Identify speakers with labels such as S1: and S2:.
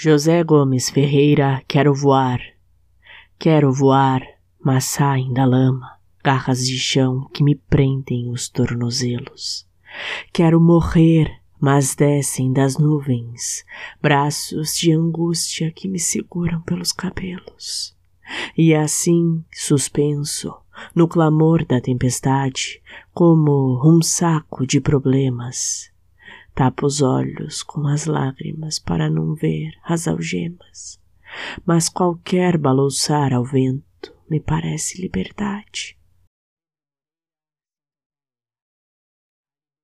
S1: José Gomes Ferreira, quero voar. Quero voar, mas saem da lama garras de chão que me prendem os tornozelos. Quero morrer, mas descem das nuvens braços de angústia que me seguram pelos cabelos. E assim, suspenso, no clamor da tempestade, como um saco de problemas, tapo os olhos com as lágrimas para não ver as algemas. Mas qualquer balouçar ao vento me parece liberdade